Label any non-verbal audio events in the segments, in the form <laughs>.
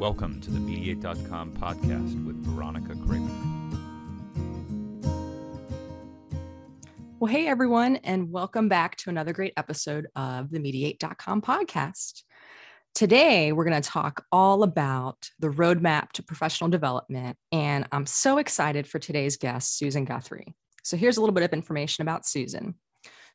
Welcome to the Mediate.com podcast with Veronica Kramer. Well, hey, everyone, and welcome back to another great episode of the Mediate.com podcast. Today, we're going to talk all about the roadmap to professional development. And I'm so excited for today's guest, Susan Guthrie. So, here's a little bit of information about Susan.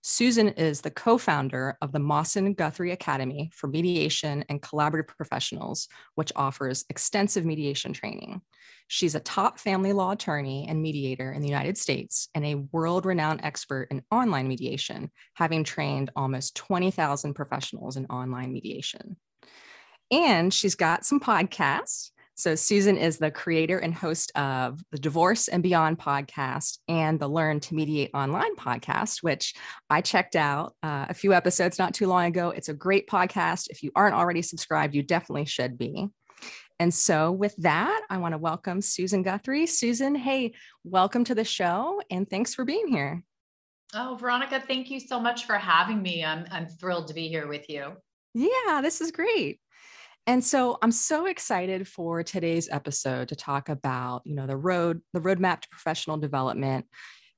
Susan is the co founder of the Mosten Guthrie Academy for Mediation and Collaborative Professionals, which offers extensive mediation training. She's a top family law attorney and mediator in the United States and a world renowned expert in online mediation, having trained almost 20,000 professionals in online mediation. And she's got some podcasts. So, Susan is the creator and host of the Divorce and Beyond podcast and the Learn to Mediate Online podcast, which I checked out uh, a few episodes not too long ago. It's a great podcast. If you aren't already subscribed, you definitely should be. And so, with that, I want to welcome Susan Guthrie. Susan, hey, welcome to the show and thanks for being here. Oh, Veronica, thank you so much for having me. I'm, I'm thrilled to be here with you. Yeah, this is great. And so I'm so excited for today's episode to talk about, you know, the road, the roadmap to professional development.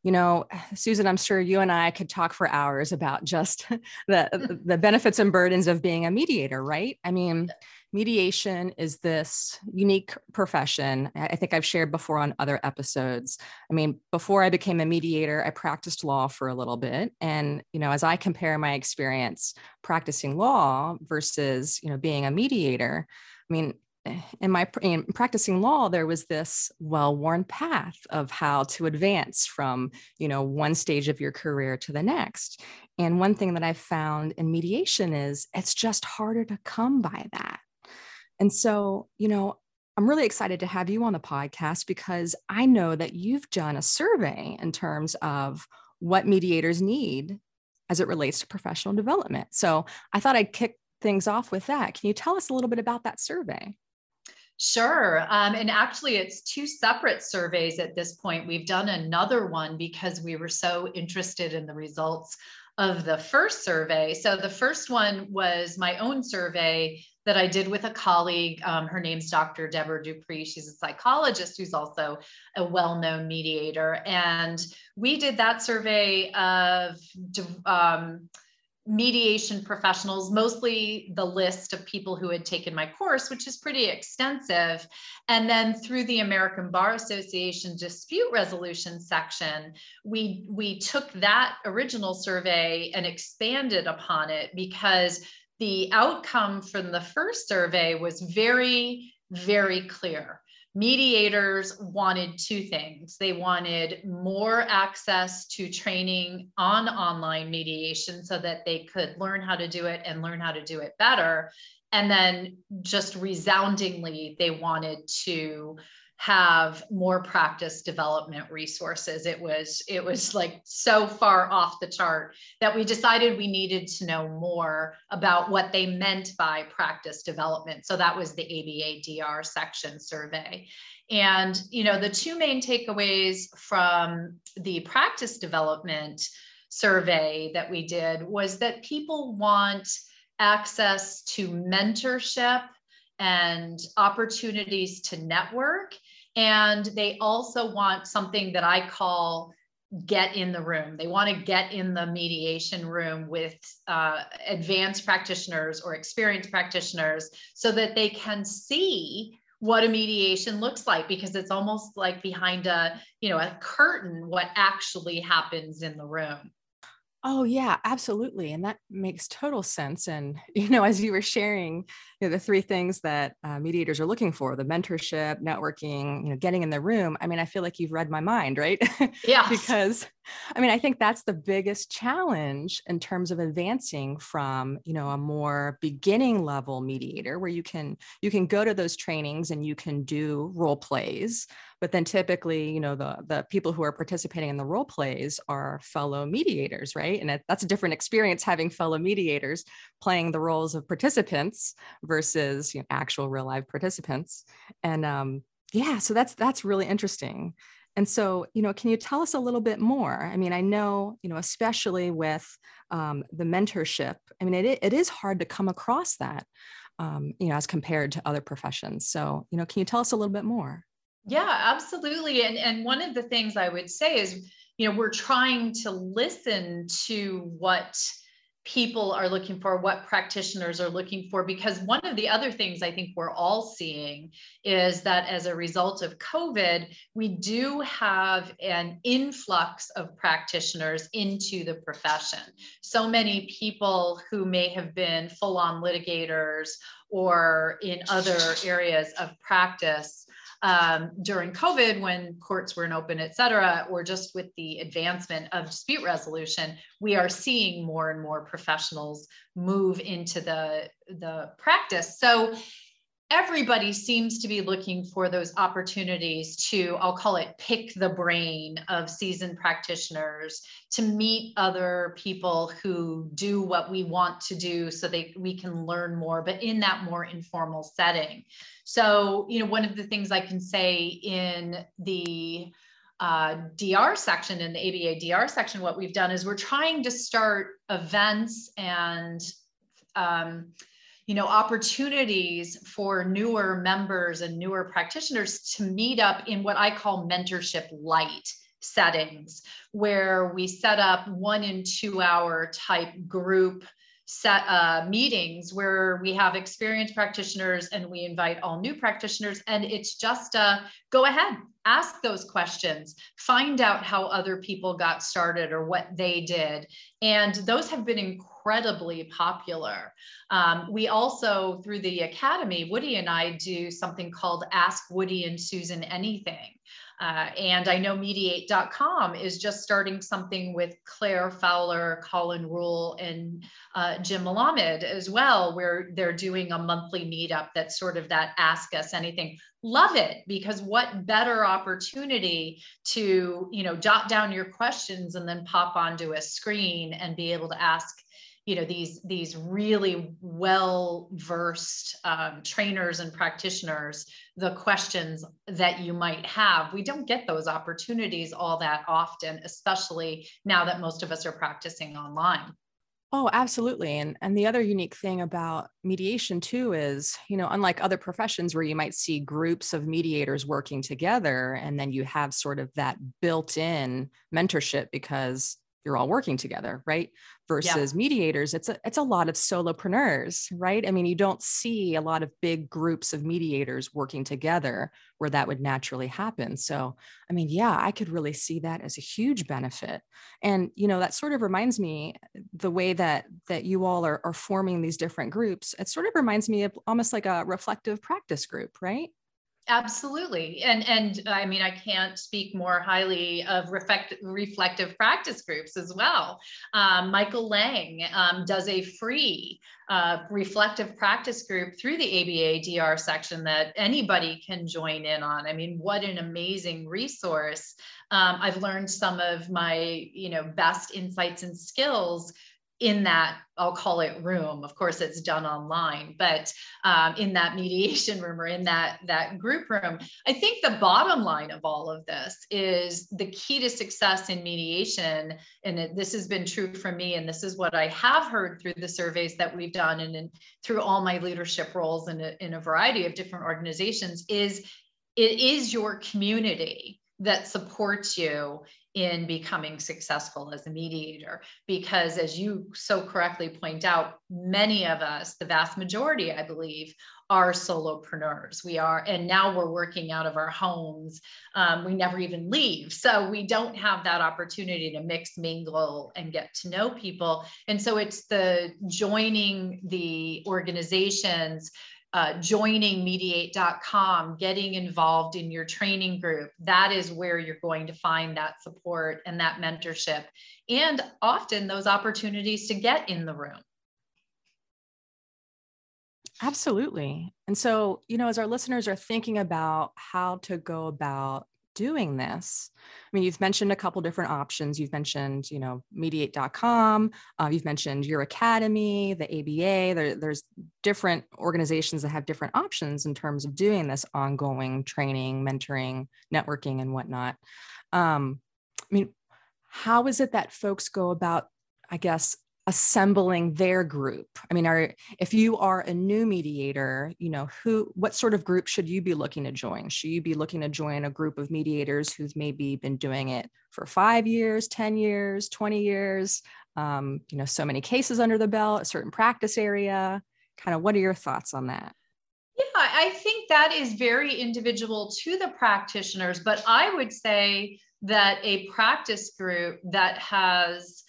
You know, <sighs> Susan, I'm sure you and I could talk for hours about just <laughs> <laughs> the the benefits and burdens of being a mediator, right? I mean, mediation is this unique profession. I think I've shared before on other episodes. I mean, before I became a mediator, I practiced law for a little bit. And, you know, as I compare my experience practicing law versus, you know, being a mediator, I mean, eh, in my in practicing law there was this well-worn path of how to advance from you know one stage of your career to the next and one thing that i've found in mediation is it's just harder to come by that and so, you know, I'm really excited to have you on the podcast because I know that you've done a survey in terms of what mediators need as it relates to professional development. So I thought I'd kick things off with that. Can you tell us a little bit about that survey? Sure. Um, and actually, it's two separate surveys at this point. We've done another one because we were so interested in the results of the first survey. So the first one was my own survey that I did with a colleague. Um, her name's Dr. Deborah Dupree. She's a psychologist who's also a well known mediator. And we did that survey of um, mediation professionals, mostly the list of people who had taken my course, which is pretty extensive. And then through the American Bar Association dispute resolution section, we, we took that original survey and expanded upon it because the outcome from the first survey was very, very clear. Mediators wanted two things. They wanted more access to training on online mediation so that they could learn how to do it and learn how to do it better. And then just resoundingly, they wanted to have more practice development resources. It was it was like so far off the chart that we decided we needed to know more about what they meant by practice development. So that was the aba dr section survey. And you know the two main takeaways from the practice development survey that we did was that people want access to mentorship and opportunities to network and they also want something that I call get in the room. They want to get in the mediation room with uh, advanced practitioners or experienced practitioners so that they can see what a mediation looks like because it's almost like behind a you know a curtain what actually happens in the room Oh yeah, absolutely, and that makes total sense. And <laughs> you know, as you were sharing, you know, the three things that uh, mediators are looking for: the mentorship, networking, you know, getting in the room. I mean, I feel like you've read my mind, right? <laughs> Yeah. because, I mean, I think that's the biggest challenge in terms of advancing from, you know, a more beginning level mediator, where you can you can go to those trainings and you can do role plays but then typically you know the the people who are participating in the role plays are fellow mediators right? And that's a different experience having fellow mediators playing the roles of participants versus you know, actual real life participants. And um, yeah so that's that's really interesting And so, you know, can you tell us a little bit more? I mean, I know, you know, especially with um, the mentorship, I mean, it, it is hard to come across that, um, you know, as compared to other professions. So, you know, can you tell us a little bit more? Yeah, absolutely. And, and one of the things I would say is, you know, we're trying to listen to what people are looking for, what practitioners are looking for. Because one of the other things I think we're all seeing is that as a result of COVID, we do have an influx of practitioners into the profession. So many people who may have been full on litigators or in other areas of practice um, during COVID when courts weren't open, et cetera, or just with the advancement of dispute resolution, we are seeing more and more professionals move into the, the practice. So everybody seems to be looking for those opportunities to i'll call it pick the brain of seasoned practitioners to meet other people who do what we want to do so they we can learn more but in that more informal setting. So you know one of the things i can say in the uh, DR section in the ABA DR section, what we've done is we're trying to start events and um, you know opportunities for newer members and newer practitioners to meet up in what i call mentorship light settings where we set up one and two hour type group set uh, meetings where we have experienced practitioners and we invite all new practitioners. And it's just a go ahead ask those questions. Find out how other people got started or what they did. And those have been incredibly popular. Um, we also through the academy woody and i do something called ask woody and susan anything uh, and I know mediate.com is just starting something with Clare Fowler, Colin Rule, and uh, Jim Melamed as well, where they're doing a monthly meetup that's sort of that ask us anything. Love it because what better opportunity to, you know, jot down your questions and then pop onto a screen and be able to ask you know these these really well versed um, trainers and practitioners the questions that you might have we don't get those opportunities all that often especially now that most of us are practicing online Oh, absolutely. And and the other unique thing about mediation too is, you know, unlike other professions where you might see groups of mediators working together and then you have sort of that built-in mentorship because you're all working together, right? Versus yeah. mediators, it's a it's a lot of solopreneurs, right? I mean, you don't see a lot of big groups of mediators working together where that would naturally happen. So, I mean, yeah, I could really see that as a huge benefit. And you know, that sort of reminds me the way that that you all are, are forming these different groups. It sort of reminds me of almost like a reflective practice group, right? Absolutely. And and I mean, I can't speak more highly of reflect, reflective practice groups as well. Um, Michael Lang um, does a free uh, reflective practice group through the ABA DR section that anybody can join in on. I mean, what an amazing resource. Um, I've learned some of my, you know, best insights and skills in that i'll call it room of course it's done online but um, in that mediation <laughs> room or in that that group room i think the bottom line of all of this is the key to success in mediation and it, this has been true for me and this is what i have heard through the surveys that we've done and in, through all my leadership roles in a, in a variety of different organizations is it is your community that supports you in becoming successful as a mediator. Because as you so correctly point out, many of us, the vast majority, I believe, are solopreneurs. We are, and now we're working out of our homes. Um, we never even leave. So we don't have that opportunity to mix, mingle, and get to know people. And so it's the joining the organizations uh, joining mediate.com, getting involved in your training group, that is where you're going to find that support and that mentorship, and often those opportunities to get in the room. Absolutely. And so, you know, as our listeners are thinking about how to go about doing this i mean you've mentioned a couple different options you've mentioned you know mediate.com uh, you've mentioned your academy the aba there, there's different organizations that have different options in terms of doing this ongoing training, mentoring, networking, and whatnot. Um, I mean, how is it that folks go about, I guess, assembling their group. I mean are if you are a new mediator you know who what sort of group should you be looking to join? Should you be looking to join a group of mediators who's maybe been doing it for five years 10 years 20 years? Um, you know so many cases under the belt a certain practice area. Kind of what are your thoughts on that? Yeah i think that is very individual to the practitioners but i would say that a practice group that has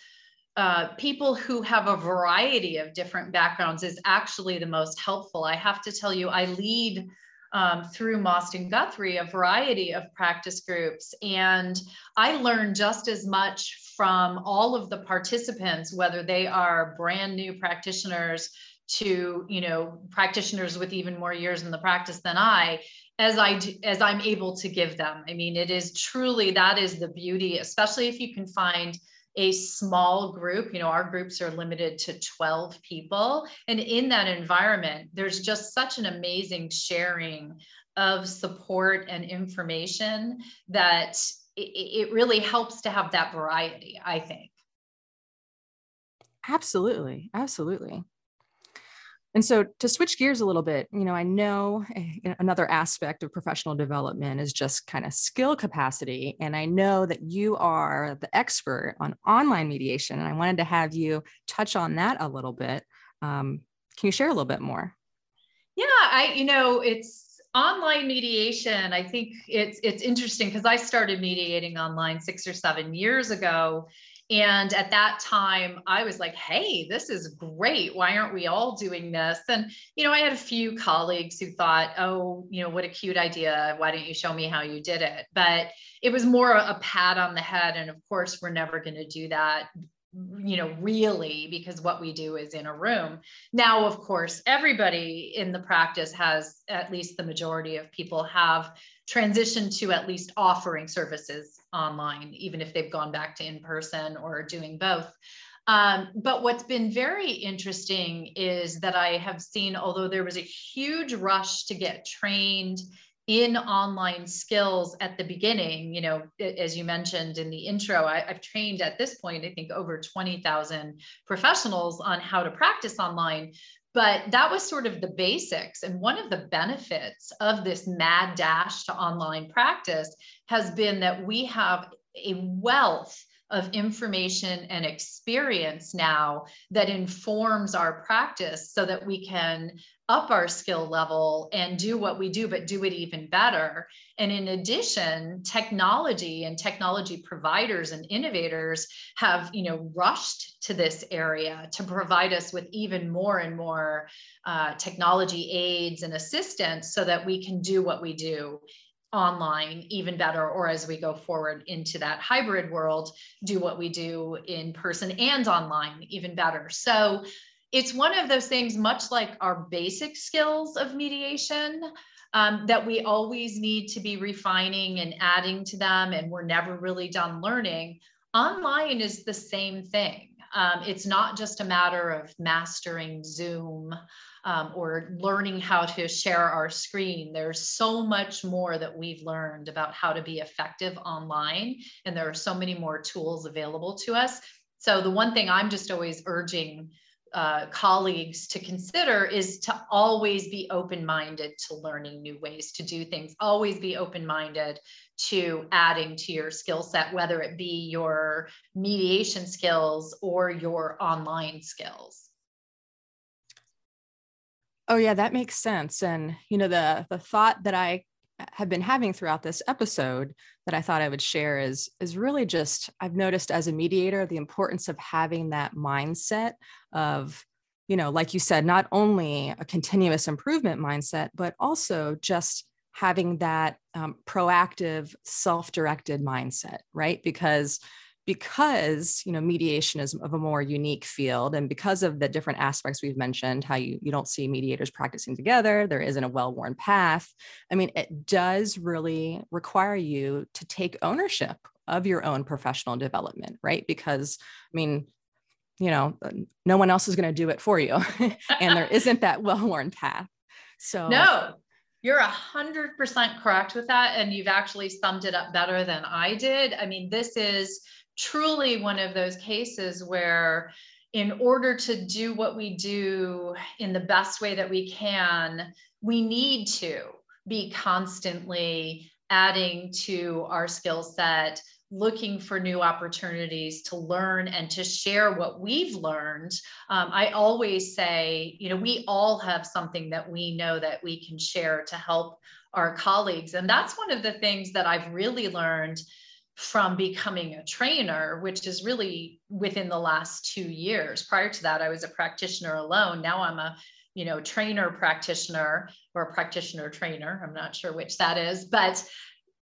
uh, people who have a variety of different backgrounds is actually the most helpful. I have to tell you, I lead um, through Mosten Guthrie a variety of practice groups, and I learn just as much from all of the participants, whether they are brand new practitioners to you know practitioners with even more years in the practice than I as I as I'm able to give them. I mean, it is truly that is the beauty, especially if you can find a small group you know our groups are limited to 12 people. And in that environment there's just such an amazing sharing of support and information that it, really helps to have that variety i think. Absolutely. Absolutely and so to switch gears a little bit, you know, I know eh, another aspect of professional development is just kind of skill capacity. And I know that you are the expert on online mediation. And I wanted to have you touch on that a little bit. Um, can you share a little bit more? Yeah, I, you know, it's online mediation. I think it's it's interesting because I started mediating online six or seven years ago. And at that time, I was like, hey, this is great. Why aren't we all doing this? And, you know, I had a few colleagues who thought, oh, you know, what a cute idea. Why don't you show me how you did it? But it was more a pat on the head. And of course, we're never going to do that you know really because what we do is in a room now of course everybody in the practice has at least the majority of people have transitioned to at least offering services online even if they've gone back to in person or doing both um, but what's been very interesting is that I have seen, although there was a huge rush to get trained in online skills at the beginning, you know, as you mentioned in the intro, I, have trained at this point, I think over 20,000 professionals on how to practice online. But that was sort of the basics. And one of the benefits of this mad dash to online practice has been that we have a wealth of information and experience now that informs our practice so that we can up our skill level and do what we do, but do it even better. And in addition, technology and technology providers and innovators have, you know, rushed to this area to provide us with even more and more uh, technology aids and assistance so that we can do what we do online even better or as we go forward into that hybrid world do what we do in person and online even better. So it's one of those things much like our basic skills of mediation um, that we always need to be refining and adding to them and we're never really done learning. Online is the same thing um, it's not just a matter of mastering zoom um, or learning how to share our screen. There's so much more that we've learned about how to be effective online, and there are so many more tools available to us. So, the one thing I'm just always urging uh, colleagues to consider is to always be open minded to learning new ways to do things, always be open minded to adding to your skill set, whether it be your mediation skills or your online skills. Oh yeah, that makes sense. And you know, the the thought that I have been having throughout this episode that I thought I would share is is really just I've noticed as a mediator the importance of having that mindset of you know like you said not only a continuous improvement mindset but also just having that um, proactive self-directed mindset right because because you know mediation is of a more unique field and because of the different aspects we've mentioned how you, you don't see mediators practicing together there isn't a well-worn path i mean it does really require you to take ownership of your own professional development right because i mean you know, no one else is going to do it for you. <laughs> and there isn't that well worn path. So, no, you're a hundred percent correct with that. And you've actually summed it up better than I did. I mean, this is truly one of those cases where in order to do what we do in the best way that we can, we need to be constantly adding to our skill set, looking for new opportunities to learn and to share what we've learned. Um, I always say, you know, we all have something that we know that we can share to help our colleagues. And that's one of the things that I've really learned from becoming a trainer, which is really within the last two years. Prior to that, I was a practitioner alone. Now I'm a you know trainer practitioner or practitioner trainer. I'm not sure which that is, but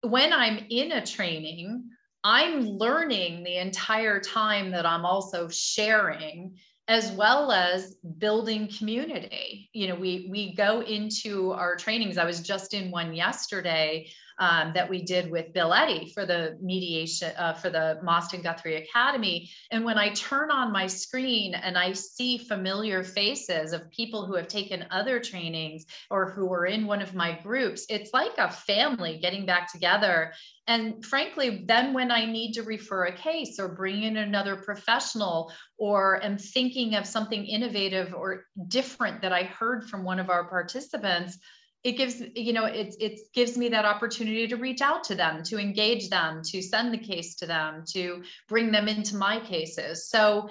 when I'm in a training, I'm learning the entire time that I'm also sharing as well as building community. You know, we we go into our trainings. I was just in one yesterday um, that we did with Bill Eddy for the mediation uh, for the Mosten Guthrie Academy. And when I turn on my screen and I see familiar faces of people who have taken other trainings or who are in one of my groups, it's like a family getting back together. And frankly, then when I need to refer a case or bring in another professional or am thinking of something innovative or different that I heard from one of our participants, it gives you know it, it gives me that opportunity to reach out to them to engage them to send the case to them to bring them into my cases. So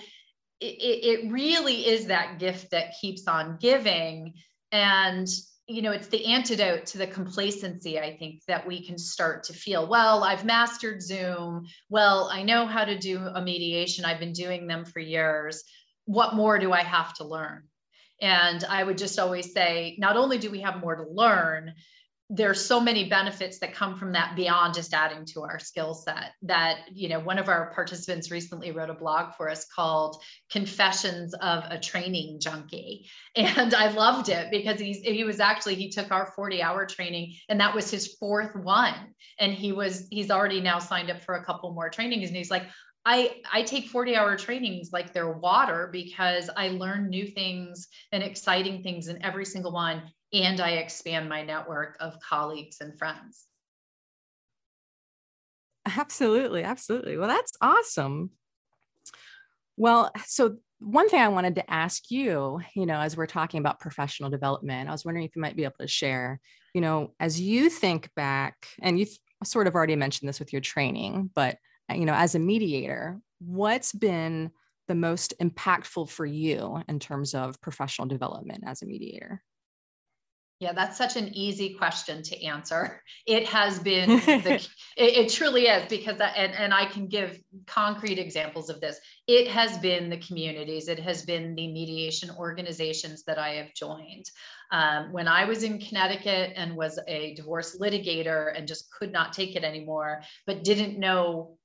it, it really is that gift that keeps on giving. And you know it's the antidote to the complacency i think that we can start to feel. Well i've mastered zoom. Well i know how to do a mediation. I've been doing them for years. What more do i have to learn and I would just always say, not only do we have more to learn, there's so many benefits that come from that beyond just adding to our skill set that you know one of our participants recently wrote a blog for us called confessions of a training junkie. <laughs> And i loved it because he's he was actually he took our 40 hour training and that was his fourth one. And he was he's already now signed up for a couple more trainings and he's like I I take 40 hour trainings like they're water because I learn new things and exciting things in every single one and I expand my network of colleagues and friends. Absolutely, absolutely. Well, that's awesome. Well, so one thing I wanted to ask you, you know, as we're talking about professional development, I was wondering if you might be able to share, you know, as you think back, and you sort of already mentioned this with your training, but you know, as a mediator, what's been the most impactful for you in terms of professional development as a mediator? Yeah, that's such an easy question to answer. It has been, the, <laughs> it, it, truly is because, that, and, and I can give concrete examples of this. It has been the communities, it has been the mediation organizations that I have joined. Um, when I was in Connecticut and was a divorce litigator and just could not take it anymore, but didn't know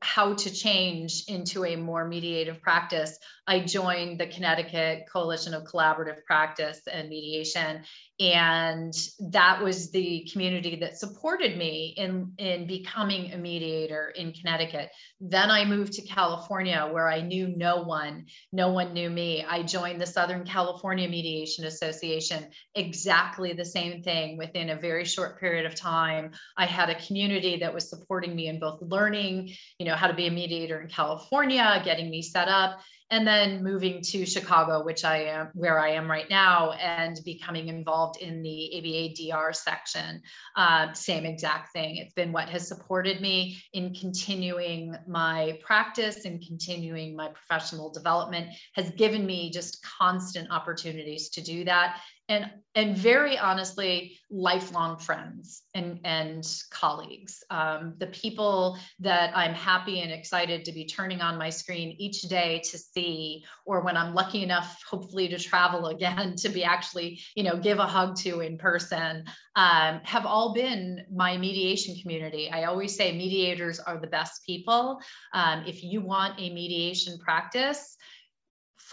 how to change into a more mediative practice, I joined the Connecticut Coalition of Collaborative Practice and Mediation. And that was the community that supported me in, in becoming a mediator in Connecticut. Then I moved to California where I knew no one, no one knew me. I joined the Southern California Mediation Association, exactly the same thing within a very short period of time. I had a community that was supporting me in both learning, you know, how to be a mediator in California, getting me set up and then moving to Chicago, which I am where I am right now, and becoming involved in the ABA DR section. Uh, same exact thing. It's been what has supported me in continuing my practice and continuing my professional development, has given me just constant opportunities to do that and and very honestly lifelong friends and and colleagues. Um, the people that i'm happy and excited to be turning on my screen each day to see or when i'm lucky enough hopefully to travel <laughs> again to be actually you know give a hug to in person um, have all been my mediation community. I always say mediators are the best people. Um, if you want a mediation practice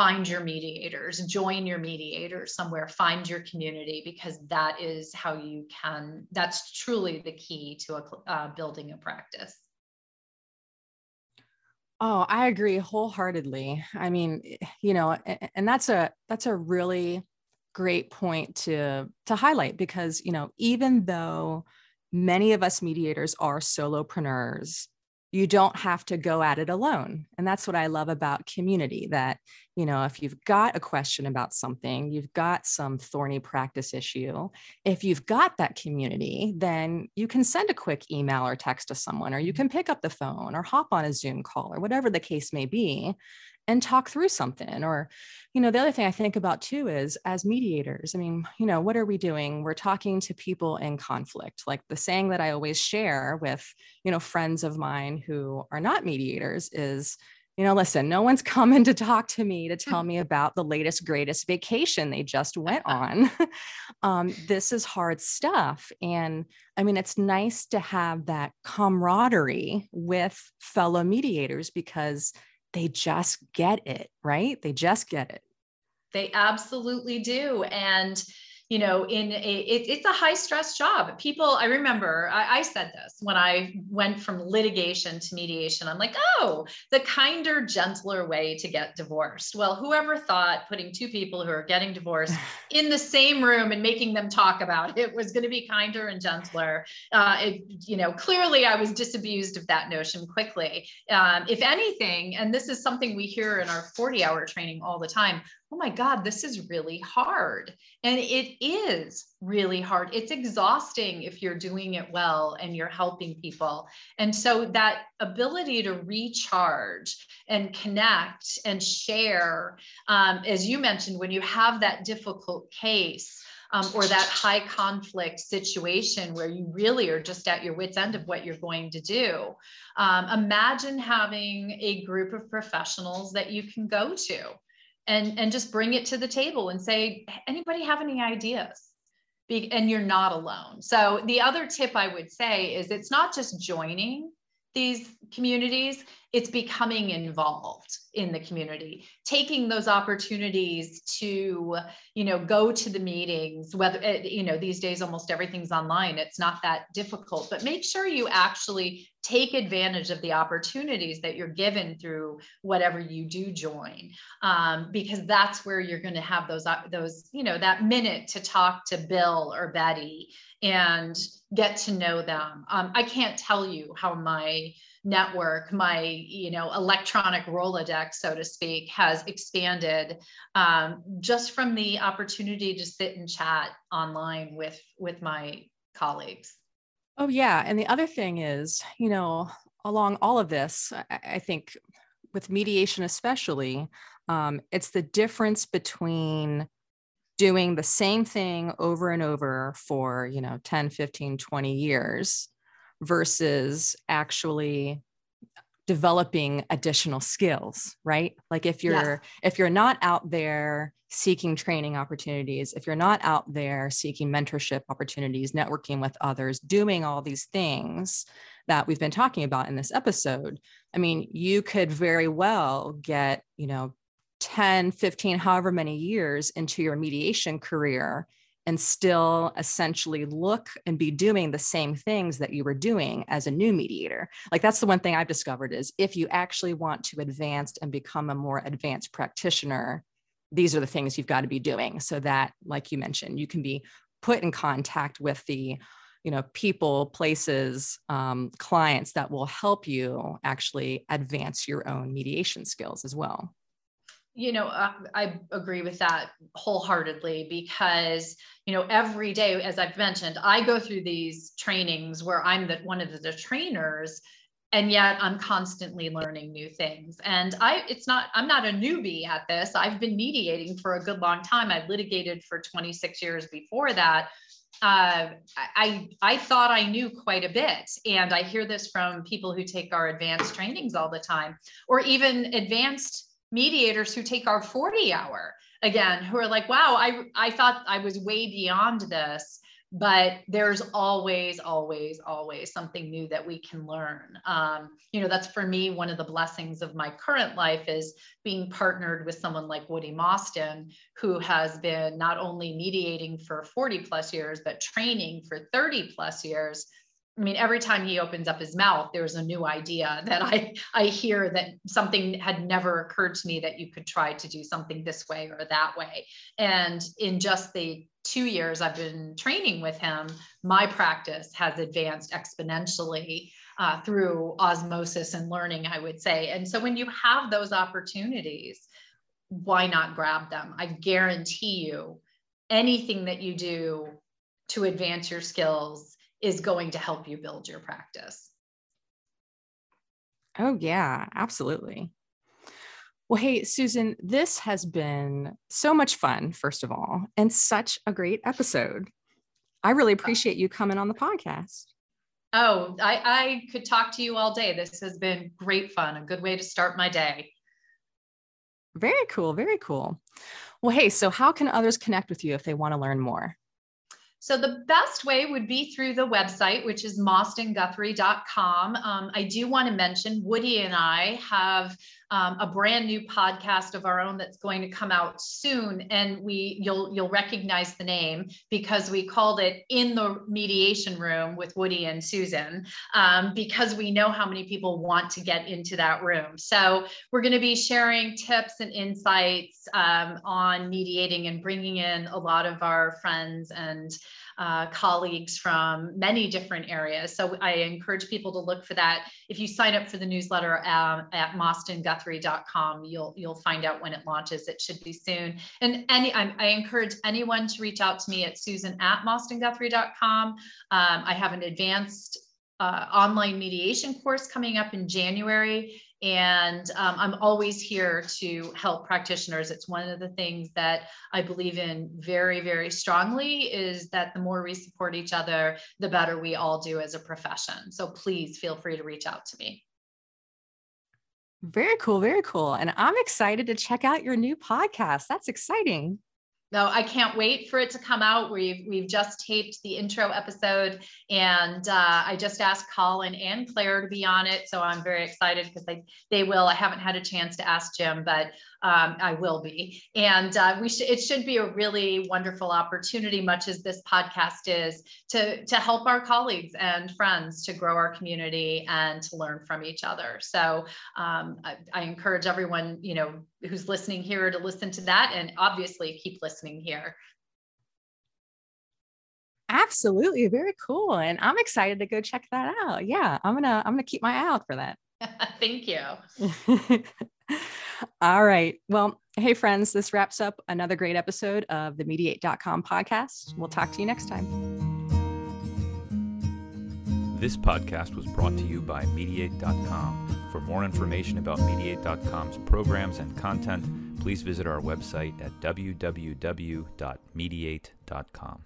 find your mediators, join your mediators somewhere, find your community, because that is how you can, that's truly the key to a, uh, building a practice. Oh, I agree wholeheartedly. I mean, eh, you know, and that's a that's a really great point to to highlight because, you know, even though many of us mediators are solopreneurs, you don't have to go at it alone and that's what i love about community that you know if you've got a question about something you've got some thorny practice issue if you've got that community then you can send a quick email or text to someone or you mm-hmm. can pick up the phone or hop on a zoom call or whatever the case may be and talk through something or you know the other thing i think about too is as mediators i mean you know what are we doing? We're talking to people in conflict like the saying that i always share with you know friends of mine who are not mediators is you know listen no one's <laughs> coming to talk to me to tell me about the latest greatest vacation they just went on. <laughs> Um, this is hard stuff. And i mean it's nice to have that camaraderie with fellow mediators because they just get it, right? They just get it. They absolutely do. And you know, in a, it, it's a high stress job. People, I remember I, I, said this when I went from litigation to mediation. I'm like, oh, the kinder, gentler way to get divorced. Well, whoever thought putting two people who are getting divorced <laughs> in the same room and making them talk about it was going to be kinder and gentler? Uh, it, you know, clearly I was disabused of that notion quickly. Um, if anything, and this is something we hear in our 40 hour training all the time, oh my God, this is really hard. And it is really hard. It's exhausting if you're doing it well and you're helping people. And so that ability to recharge and connect and share, um, as you mentioned, when you have that difficult case. Um, or that high conflict situation where you really are just at your wits' end of what you're going to do. Um, imagine having a group of professionals that you can go to and and just bring it to the table and say anybody have any ideas? Be, and you're not alone. So the other tip i would say is it's not just joining these communities it's becoming involved in the community. Taking those opportunities to you know go to the meetings whether eh, you know these days almost everything's online. It's not that difficult but make sure you actually take advantage of the opportunities that you're given through whatever you do join um, because that's where you're going to have those uh, those you know that minute to talk to bill or betty and get to know them. Um, i can't tell you how my network, my you know electronic Rolodex, so to speak, has expanded um, just from the opportunity to sit and chat online with with my colleagues. Oh yeah, and the other thing is, you know, along all of this, I, I think with mediation especially, um, it's the difference between doing the same thing over and over for you know 10 15 20 years versus actually developing additional skills right like if you're yeah. if you're not out there seeking training opportunities if you're not out there seeking mentorship opportunities networking with others doing all these things that we've been talking about in this episode i mean you could very well get you know 10 15 however many years into your mediation career and still essentially look and be doing the same things that you were doing as a new mediator. Like that's the one thing i've discovered is if you actually want to advance and become a more advanced practitioner these are the things you've got to be doing. So that like you mentioned you can be put in contact with the you know people places um, clients that will help you actually advance your own mediation skills as well you know I, I, agree with that wholeheartedly because you know every day as i've mentioned i go through these trainings where i'm the one of the trainers and yet i'm constantly learning new things. And i it's not i'm not a newbie at this. I've been mediating for a good long time. I litigated for 26 years before that. Uh, I, I thought I knew quite a bit. And I hear this from people who take our advanced trainings all the time, or even advanced mediators who take our 40 hour again who are like wow i i thought i was way beyond this but there's always always always something new that we can learn. Um, you know that's for me one of the blessings of my current life is being partnered with someone like woody Mosten who has been not only mediating for 40 plus years but training for 30 plus years I mean, every time he opens up his mouth, there's a new idea that I <laughs> I hear that something had never occurred to me that you could try to do something this way or that way. And in just the two years I've been training with him, my practice has advanced exponentially uh, through osmosis and learning, I would say. And so when you have those opportunities, why not grab them? I guarantee you, anything that you do to advance your skills is going to help you build your practice. Oh, yeah, absolutely. Well, hey, Susan, this has been so much fun, first of all, and such a great episode. I really oh. appreciate you coming on the podcast. Oh, I, I could talk to you all day. This has been great fun, a good way to start my day. Very cool. Very cool. Well, hey, so how can others connect with you if they want to learn more? So the best way would be through the website, which is mostenguthrie.com. Um, I do want to mention Woody and I have um, a brand new podcast of our own that's going to come out soon, and we you'll you'll recognize the name because we called it in the mediation room with Woody and Susan um, because we know how many people want to get into that room. So we're going to be sharing tips and insights um, on mediating and bringing in a lot of our friends and uh, colleagues from many different areas. So I encourage people to look for that. If you sign up for the newsletter um, at mostenguthrie.com, you'll you'll find out when it launches. It should be soon. And any I, I encourage anyone to reach out to me at susan at mostenguthrie.com. Um, I have an advanced uh, online mediation course coming up in January. And um, I'm always here to help practitioners. It's one of the things that I believe in very, very strongly is that the more we support each other, the better we all do as a profession. So please feel free to reach out to me. Very cool. Very cool. And I'm excited to check out your new podcast. That's exciting. No, I can't wait for it to come out. We've we've just taped the intro episode, and uh, I just asked Colin and Claire to be on it, so I'm very excited because they they will. I haven't had a chance to ask Jim, but um, I will be. And uh, we should, it should be a really wonderful opportunity, much as this podcast is, to, to help our colleagues and friends to grow our community and to learn from each other. So um, I, I encourage everyone, you know, who's listening here to listen to that and obviously keep listening here. Absolutely, very cool, and I'm excited to go check that out. Yeah, I'm gonna I'm gonna keep my eye out for that. <laughs> Thank you. <laughs> All right. Well, hey, friends, this wraps up another great episode of the Mediate.com podcast. We'll talk to you next time. This podcast was brought to you by Mediate.com. For more information about Mediate.com's programs and content, please visit our website at www.mediate.com.